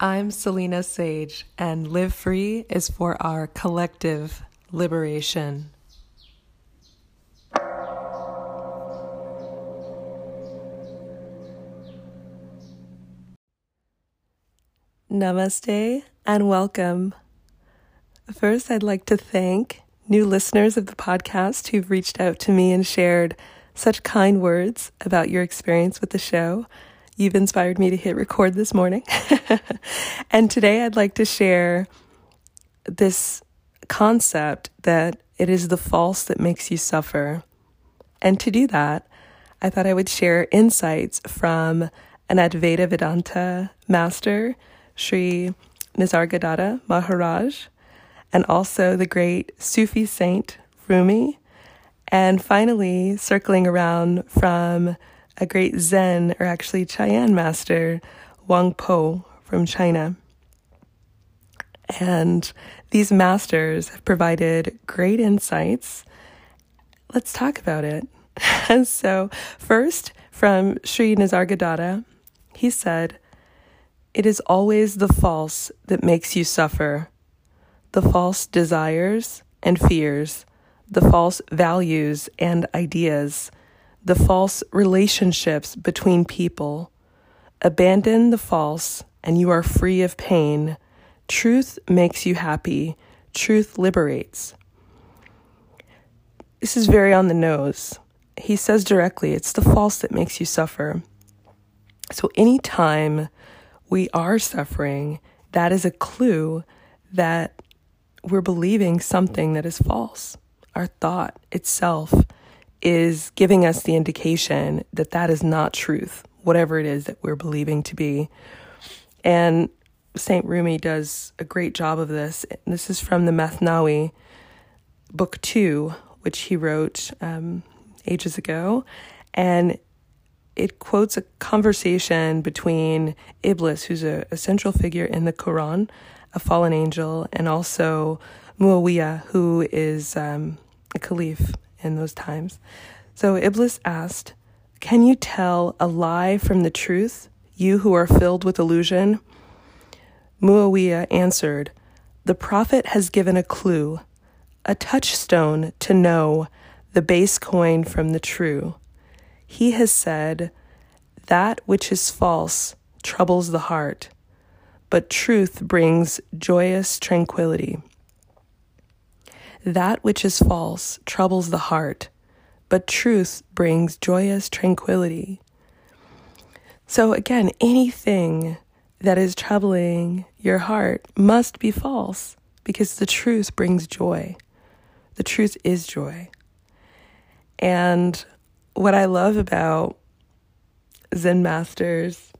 I'm Selena Sage, and Live Free is for our collective liberation. Namaste and welcome. First, I'd like to thank new listeners of the podcast who've reached out to me and shared such kind words about your experience with the show. You've inspired me to hit record this morning. and today I'd like to share this concept that it is the false that makes you suffer. And to do that, I thought I would share insights from an Advaita Vedanta master, Sri Nisargadatta Maharaj, and also the great Sufi saint Rumi. And finally, circling around from a great Zen, or actually Chan master, Huang Po from China. And these masters have provided great insights. Let's talk about it. so, first, from Sri Nisargadatta, he said, It is always the false that makes you suffer, the false desires and fears, the false values and ideas the false relationships between people. Abandon the false, and you are free of pain. Truth makes you happy. Truth liberates. This is very on the nose. He says directly, it's the false that makes you suffer. So, anytime we are suffering, that is a clue that we're believing something that is false. Our thought itself is giving us the indication that that is not truth, whatever it is that we're believing to be. And Saint Rumi does a great job of this. This is from the Mathnawi, book two, which he wrote um, ages ago. And it quotes a conversation between Iblis, who's a, a central figure in the Quran, a fallen angel, and also Muawiyah, who is um, a caliph in those times. So Iblis asked, Can you tell a lie from the truth, you who are filled with illusion? Muawiyah answered, The prophet has given a clue, a touchstone to know the base coin from the true. He has said, That which is false troubles the heart, but truth brings joyous tranquility. That which is false troubles the heart, but truth brings joyous tranquility. So, again, anything that is troubling your heart must be false because the truth brings joy. The truth is joy. And what I love about Zen masters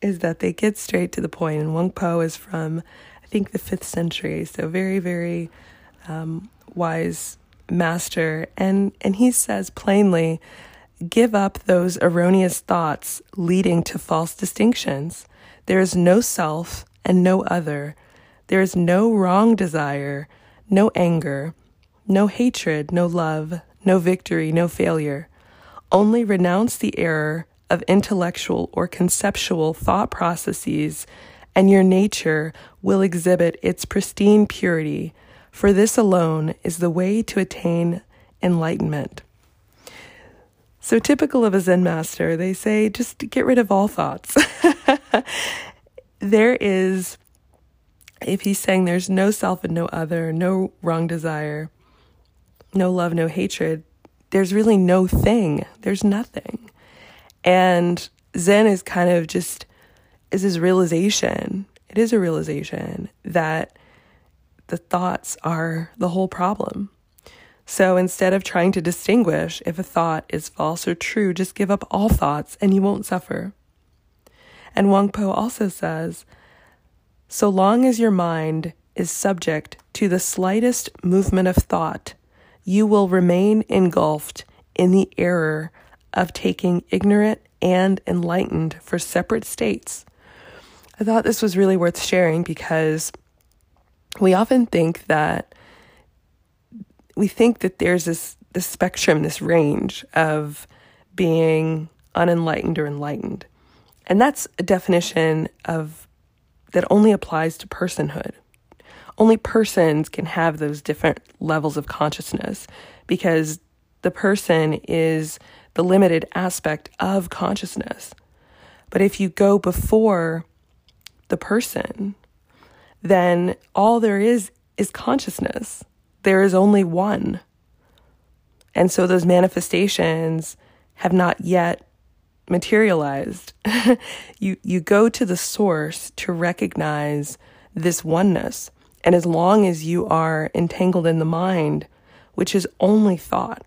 is that they get straight to the point. And Huang Po is from, I think, the fifth century. So, very, very um, wise master, and, and he says plainly give up those erroneous thoughts leading to false distinctions. There is no self and no other. There is no wrong desire, no anger, no hatred, no love, no victory, no failure. Only renounce the error of intellectual or conceptual thought processes, and your nature will exhibit its pristine purity for this alone is the way to attain enlightenment. So, typical of a Zen master, they say just get rid of all thoughts. there is, if he's saying there's no self and no other, no wrong desire, no love, no hatred, there's really no thing. There's nothing. And Zen is kind of just is this realization. It is a realization that the thoughts are the whole problem. So instead of trying to distinguish if a thought is false or true, just give up all thoughts and you won't suffer. And Huang Po also says, so long as your mind is subject to the slightest movement of thought, you will remain engulfed in the error of taking ignorant and enlightened for separate states. I thought this was really worth sharing because we often think that we think that there's this this spectrum, this range of being unenlightened or enlightened. And that's a definition of that only applies to personhood. Only persons can have those different levels of consciousness because the person is the limited aspect of consciousness. But if you go before the person, then all there is is consciousness. There is only one. And so those manifestations have not yet materialized. you you go to the source to recognize this oneness. And as long as you are entangled in the mind, which is only thought,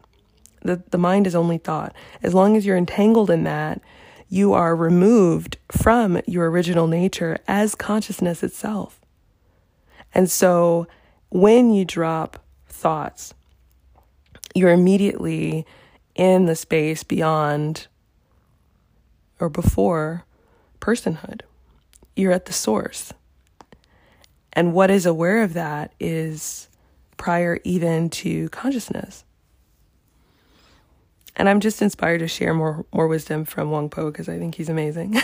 the, the mind is only thought. As long as you're entangled in that, you are removed from your original nature as consciousness itself. And so when you drop thoughts, you're immediately in the space beyond or before personhood. You're at the source. And what is aware of that is prior even to consciousness. And I'm just inspired to share more more wisdom from Huang Po because I think he's amazing.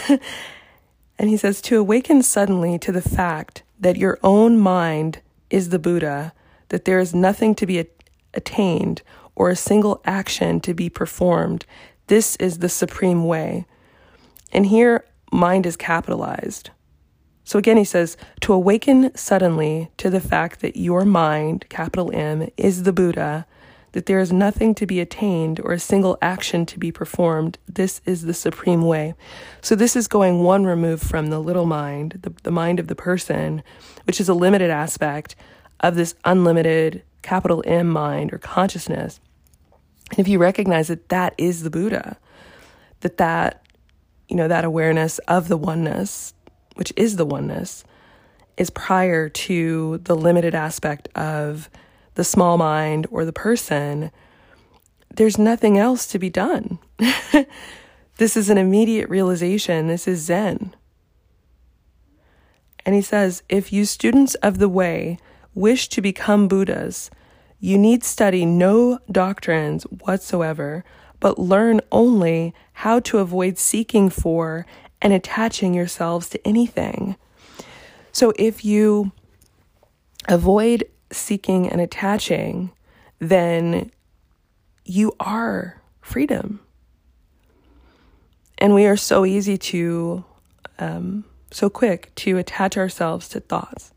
and he says to awaken suddenly to the fact that your own mind is the Buddha, that there is nothing to be attained or a single action to be performed. This is the supreme way. And here, mind is capitalized. So again, he says, to awaken suddenly to the fact that your mind, capital M, is the Buddha, that there is nothing to be attained or a single action to be performed. This is the supreme way. So this is going one remove from the little mind, the, the mind of the person, which is a limited aspect of this unlimited capital M mind or consciousness. And if you recognize that that is the Buddha, that that, you know, that awareness of the oneness, which is the oneness, is prior to the limited aspect of the small mind or the person, there's nothing else to be done. this is an immediate realization. This is Zen. And he says, if you students of the way wish to become Buddhas, you need study no doctrines whatsoever, but learn only how to avoid seeking for and attaching yourselves to anything. So if you avoid seeking and attaching, then you are freedom. And we are so easy to, um, so quick to attach ourselves to thoughts.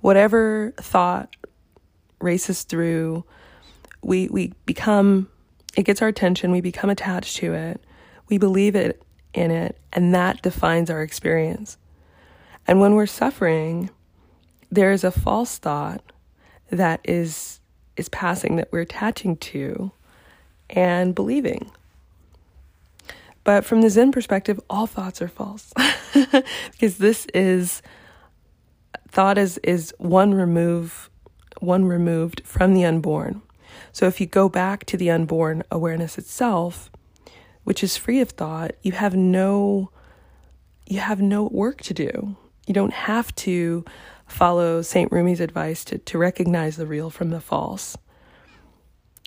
Whatever thought races through, we, we become, it gets our attention, we become attached to it, we believe it in it, and that defines our experience. And when we're suffering, there is a false thought that is is passing that we're attaching to and believing. But from the Zen perspective, all thoughts are false. because this is thought is is one remove one removed from the unborn. So if you go back to the unborn awareness itself, which is free of thought, you have no you have no work to do. You don't have to follow St. Rumi's advice to, to recognize the real from the false,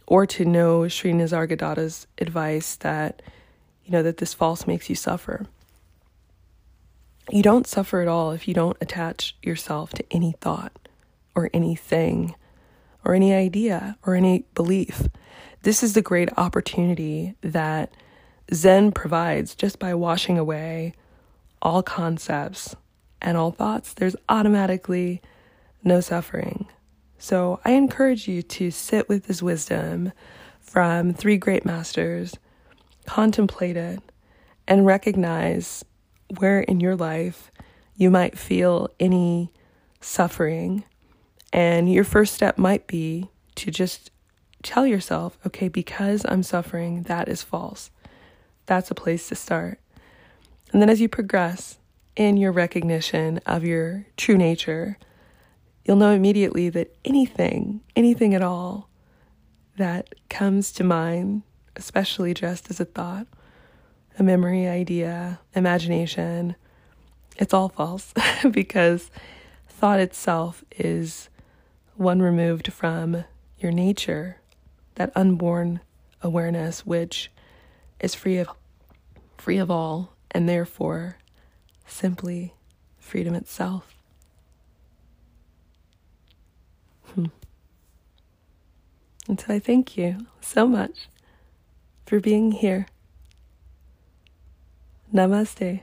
or to know Sri Nisargadatta's advice that, you know, that this false makes you suffer. You don't suffer at all if you don't attach yourself to any thought or anything or any idea or any belief. This is the great opportunity that Zen provides just by washing away all concepts and all thoughts, there's automatically no suffering. So I encourage you to sit with this wisdom from three great masters, contemplate it, and recognize where in your life you might feel any suffering. And your first step might be to just tell yourself, okay, because I'm suffering, that is false. That's a place to start. And then as you progress, in your recognition of your true nature, you'll know immediately that anything, anything at all that comes to mind, especially just as a thought, a memory, idea, imagination, it's all false because thought itself is one removed from your nature, that unborn awareness which is free of free of all and therefore simply freedom itself. Hmm. And so I thank you so much for being here. Namaste.